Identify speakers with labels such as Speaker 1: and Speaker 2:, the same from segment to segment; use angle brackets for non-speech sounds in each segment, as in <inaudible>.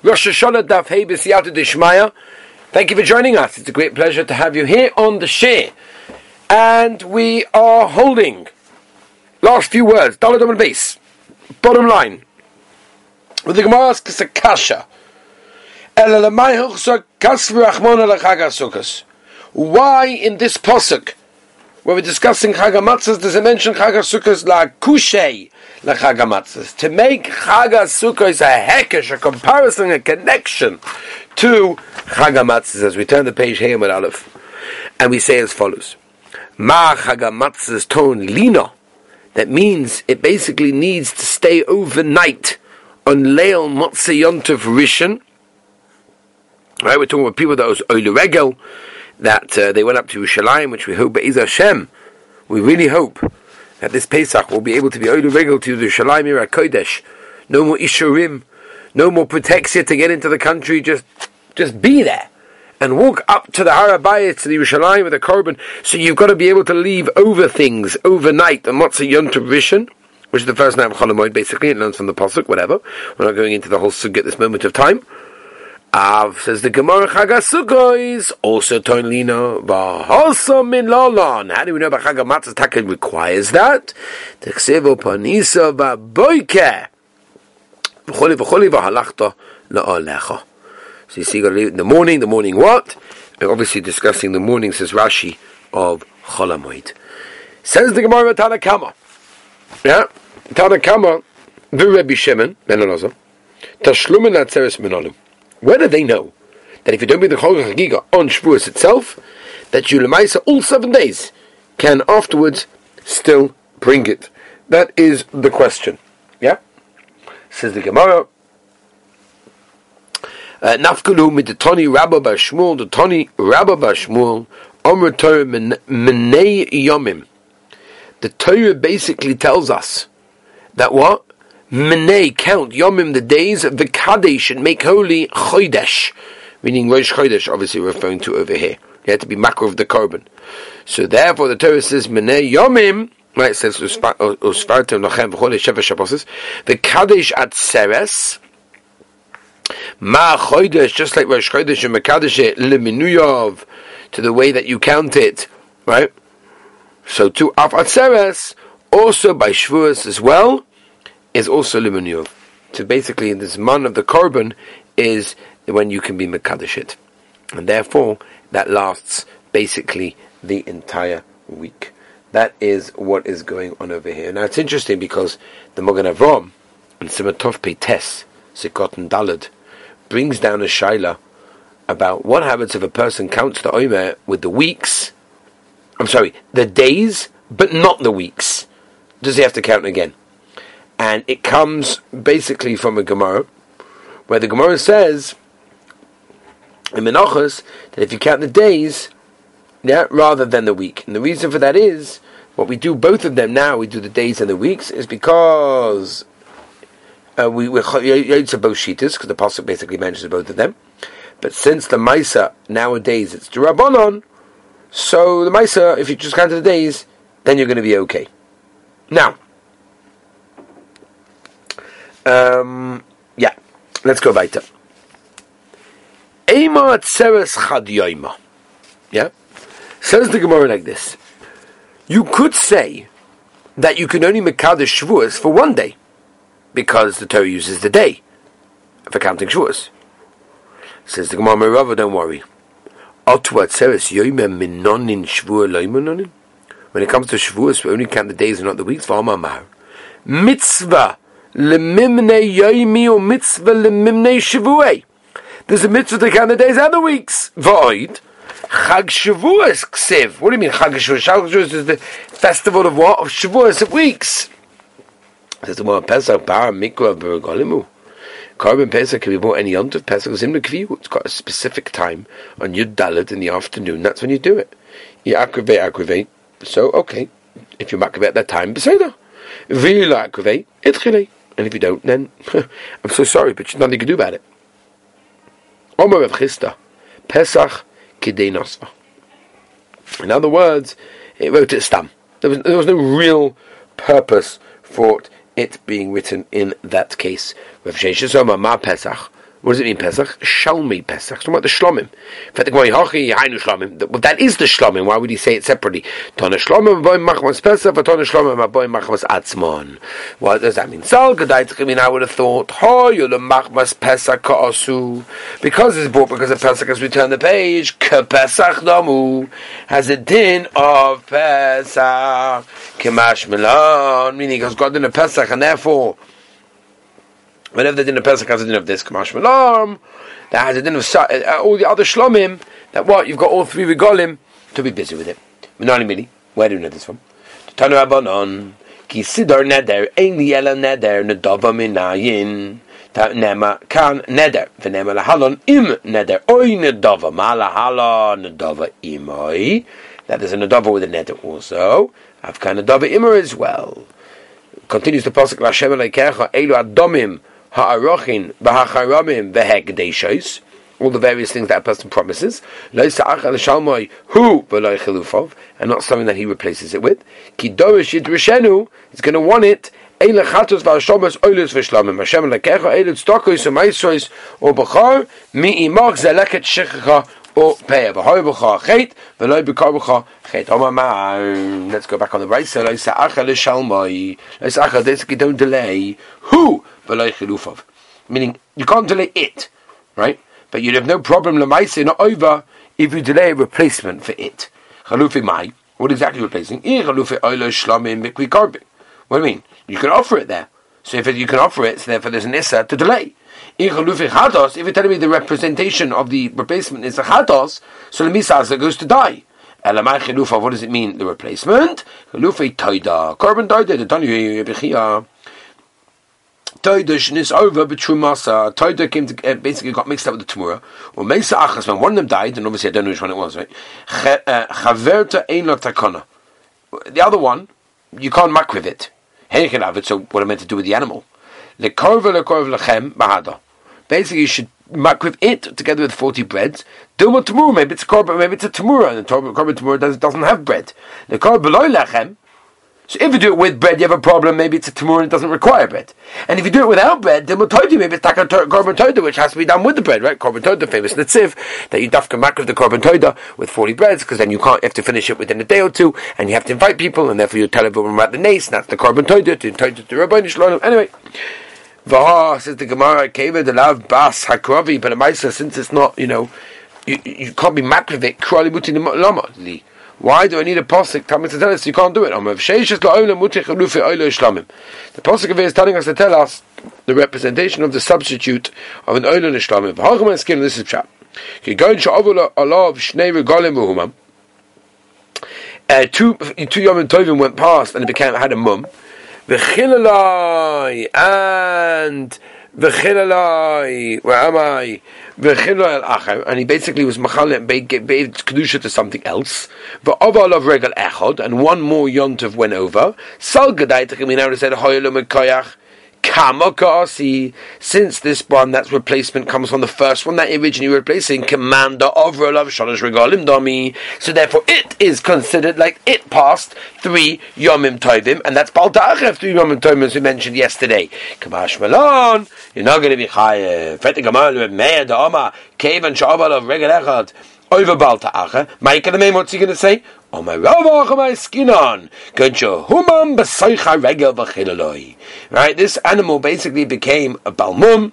Speaker 1: Rosh Hashanah Daf Hey B'Siyata Dishmaya. Thank you for joining us. It's a great pleasure to have you here on the share. And we are holding last few words, dollar double base. Bottom line. With the Gemara asks a kasha. Why in this posuk, where we're discussing Chagamatzas, does it mention Chagasukkos la kushei? Chagamatzas. To make Chagasukkos a hekesh, a comparison, a connection to Chagamatzas, as we turn the page here with Aleph, and we say as follows: Ma Chagamatzas tone lino. That means it basically needs to stay overnight on Leil Motzeyontav Rishon. Right, we're talking about people that was Oilu that uh, they went up to Yerushalayim, which we hope Be'ez Hashem. We really hope that this Pesach will be able to be Oilu Regel to the Yerushalayim Kodesh. No more Ishurim, no more protexia to get into the country. Just, just be there and walk up to the Harabayit to the Yerushalayim with a korban. So you've got to be able to leave over things overnight. The Motzah Yom Rishon, which is the first night of Cholamoid, basically. It learns from the pasuk. Whatever. We're not going into the whole sugya at this moment of time. Av says the Gemara Chagasukois also Tonlino Vahoso min Lolon. How do we know about Chagamatzah Taka requires that? Texivo Panisa Vaboike. V'choli v'choli v'halachta la'alecha. So you see, you leave the morning. The morning what? We're obviously discussing the morning, says Rashi of Cholamoid. Says the Gemara Tanakama. Yeah, Tanakama. The Rebbe Shimon Ben Elazar. Tashlumin atzeres minolim. Where do they know that if you don't bring the Chol Chagiga on Shavuos itself, that you lemaisa all seven days can afterwards still bring it? That is the question. Yeah, says the Gemara. Uh, Nafkalu Tony Rabba Bashmul, the Tony Rabba Bashmul, Omer Torah Menei Yomim. The Torah basically tells us that what Menei count Yomim the days of the Kadesh and make holy Chodesh, meaning Rosh Chodesh, obviously referring to over here. You had to be macro of the korban. So therefore, the Torah says Menei Yomim. Right, it says Usfartem uh, Lochem V'Chodesh Sheva. The Kadesh at Seres. Ma Chodesh, just like Rosh Chodesh and Mekadesh Leminuyov, to the way that you count it, right? So to Af Atzeres, also by Shavuos as well, is also Limuniyov. So basically, this man of the korban is when you can be Mekadesh it. And therefore, that lasts basically the entire week. That is what is going on over here. Now it's interesting because the Mogan Avram and Simatov Peites, Sikot and Dalad, brings down a shaila about what happens if a person counts the Omer with the weeks, I'm sorry, the days, but not the weeks. Does he have to count again? And it comes basically from a Gemara, where the Gemara says in Menachos that if you count the days, yeah, rather than the week. And the reason for that is what we do both of them now, we do the days and the weeks, is because uh, we, we're both shitas, because the Pasuk basically mentions both of them. But since the Maisa nowadays it's Durabonon, so the Maisa, if you just count the days, then you're going to be okay. Now, um, yeah, let's go weiter. Ema tzeres chad. Yeah, says the Gemara like this. You could say that you can only mekadosh Shavuos for one day, because the Torah uses the day for counting Shavuos. Says the Gemara, Merava, don't worry. When it comes to Shavuos, we only count the days and not the weeks. Mitzvah lemimne yoimi or mitzvah lemimne shavuay. There's a mitzvah to count the days and the weeks. Void. Chag Shavuos ksiv. What do you mean Chag Shavuos? Chag Shavuos is the festival of what? Of Shavuos, of weeks. Says the one Pesach bar mikra bergolimu. Korban Pesach can be bought any yont of Pesach is in. It's got a specific time on Yud Dalit in the afternoon. That's when you do it. You aggravate, aggravate. So okay, if you aggravate at that time, beseder. V'ila aggravate, itchilei. And if you don't, then <laughs> I'm so sorry, but there's nothing you can do about it. Omer of Chista, Pesach Kidei Nosva. In other words, it wrote it stam. There was, there was no real purpose for it being written in that case. Rav Ma Pesach. What does it mean, Pesach? Shalmi Pesach. Talking about the Shlomim. Well, that is the Shlomim. Why would he say it separately? Tona Shlomim boy machmas Pesach, but Tona Shlomim boy machmas Atzmon. What does that mean? Sal Gedait. I mean, I would have thought Hoyul machmas Pesach ka'asu because it's brought because of Pesach. As we turn the page, Pesach Damu has a din of Pesach. Kemash Milan, meaning because God in a Pesach, and therefore whenever the din of Pesach has a din of this, Kamash Malam, that has a din of uh, all the other Shlomim, that what, you've got all three regolim to be busy with it. Minani Mili, where do you know this from? Tanu Abanon, Ki Sidor Neder, Ein Liela Neder, Nedava Minayin, Nema kan neder, v'nema lahalon im neder, oy nedava, ma lahala nedava imoy. That there's a nedava with a neder also. Kind nedava imor as well. Continues the pasuk, Lashem Eleikecha, Elu Adomim, ha'arochin v'hacharamim v'hekdeishos, all the various things that a person promises, who and not something that he replaces it with. Ki dorish yidrishenu is going to want it. Let's go back on the right basically don't delay. Who Meaning, you can't delay it, right? But you'd have no problem, lemaise, not over, if you delay a replacement for it. Chalufi mai. What exactly replacing? What do you mean? You can offer it there. So if you can offer it, so therefore there's an issa to delay. If you're telling me the representation of the replacement is a chatos, so the misasa goes to die. What does it mean? The replacement? Chalufi taida. Korban died. The Toida is over b'trumasa. Toida came to uh, basically got mixed up with the Tamura. Well, Mesa Achas, when one of them died, and obviously I don't know which one it was, right? Uh, Chaverta ein takana. The other one, you can't muck with it. Hey, can have it. So what I meant to do with the animal? Lekorva lekorva lechem bahada. Basically, you should muck with it together with forty breads. Dilma tamura, maybe it's a korban, maybe it's a tamura, and the korban tamura doesn't, doesn't have bread. The korban below lechem so if you do it with bread, you have a problem. Maybe it's a tamur and it doesn't require bread. And if you do it without bread, then you maybe it's like a korban toida, which has to be done with the bread, right? Korban toida, famous netziv, that you dafka mak of the korban toida with 40 breads, because then you can't, have to finish it within a day or two, and you have to invite people, and therefore you tell everyone about the nace, that's the korban toida, to toida to Rabbi Shalom. Anyway. Vaha says the Gemara, Keva the lav bas hakravi, but a since it's not, you know, you, you can't be makriv it, krali mutin lama. Why do I need a posik? Me to tell us you can't do it. The posik of is telling us to tell us the representation of the substitute of an oilen ishlamim. skin. This is chat. Uh, two two yom tovim went past and it became had a mum. The and Where am I? And he basically was machal gave kedusha to something else. V'aval of regal echod, and one more yontav went over. Techimin said. Kamakasi, since this one, that's replacement, comes from the first one that originally replacing commander of Rolav Shalosh Regalim Dami. So therefore, it is considered like it passed three Yomim Tovim, and that's Balta'achev, three Yomim Tovim, as we mentioned yesterday. Kamash Malon, you're not going to be chayev. Fetik Amal, Meir Da'ama, Cave and Shabbat of Regal Echad over Balta'achev. Mike and the what's he going to say? O my Ravach my skinon. Guncho humam b'soicha regel v'chilaloi. Right, this animal basically became a balmum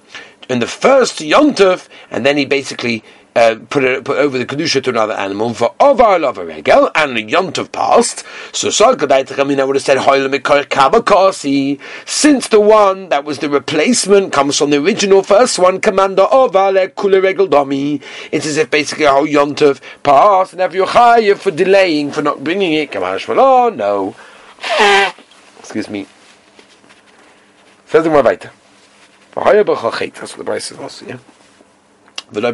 Speaker 1: in the first yontif, and then he basically uh, put it put over the kedusha to another animal for ovar lava regel and the yontif passed. So I would have said kabakasi. Since the one that was the replacement comes from the original first one, commander ovar kula regel domi. It's as if basically a whole yontif passed, and have your chayiv for delaying for not bringing it. Kamash oh no. <coughs> Excuse me. Says the. That's what the price is also, yeah. Well,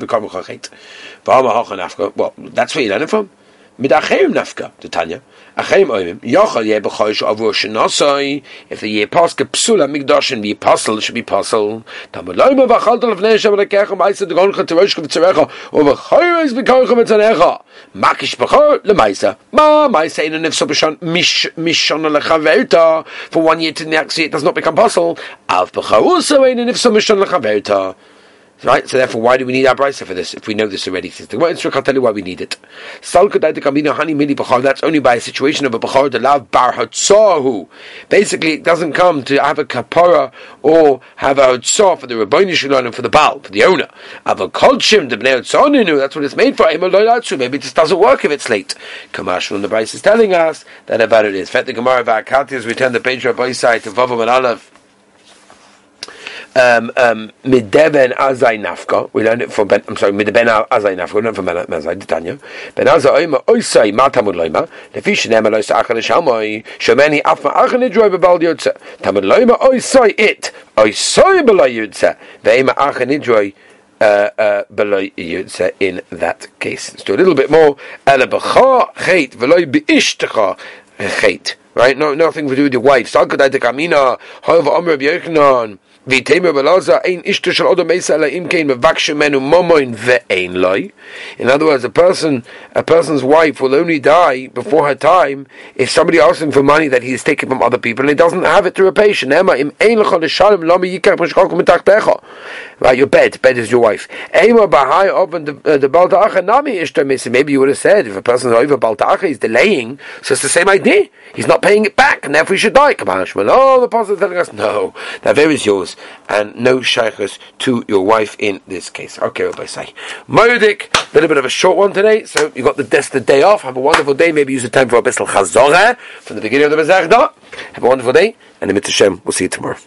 Speaker 1: that's where you learn it from. Mit nafka, the Tanya. Achayim oimim. Yochal yeh shenosoi. If the pass psula migdoshin be should be apostle. V'tzerecha b'koicha v'tzanecha. Makish. Ma in b'shon mishon. For one year to the next year it does not become apostle. Av in ifso mishon. Right? So therefore, why do we need our brisa for this if we know this already? Says the Gemara I'll tell you why we need it. That's only by a situation of a bachar de lav bar hatzahu. Basically, it doesn't come to have a kapara or have a hatzah for the rabboni shalom and for the baal, for the owner. Have a Avakolchim de bnei That's what it's made for. Maybe it just doesn't work if it's late. Kamashal and the brisa is telling us that about it is. Fet the Gemara of we turn the page side to Vavam and Aleph um, um, mideben azay nafka. We learned it from Ben. I'm sorry, mideben azay nafka. We learned from Ben Azzai Tanya. Ben azay oima oisay ma tamud loima. Lefi shenem alois achal shamoy. Shomeni afma achal nidroy bebal yotze. Tamud loima oisay it. Oisay belay yotze. Veima achal nidroy. Uh, uh, below yutza in that case. Let's do a little bit more. B'ishtecha chait. Right? No, nothing to do with your wife. However. In other words, a person, a person's wife will only die before her time if somebody asks him for money that he has taken from other people and he doesn't have it to repay. Right, your bed, bed is your wife. Uh, Maybe you would have said if a person is over baltacha is delaying, so it's the same idea. He's not paying it back, and therefore he should die. Oh, the apostle is telling us no, that very is yours, and no shaykhs to your wife in this case. Okay, Rabbi say. Moedik, a little bit of a short one today, so you got the, des- the day off. Have a wonderful day. Maybe use the time for a bisel chazorah from the beginning of the Bezachda. Have a wonderful day, and in the mitzvah we'll see you tomorrow.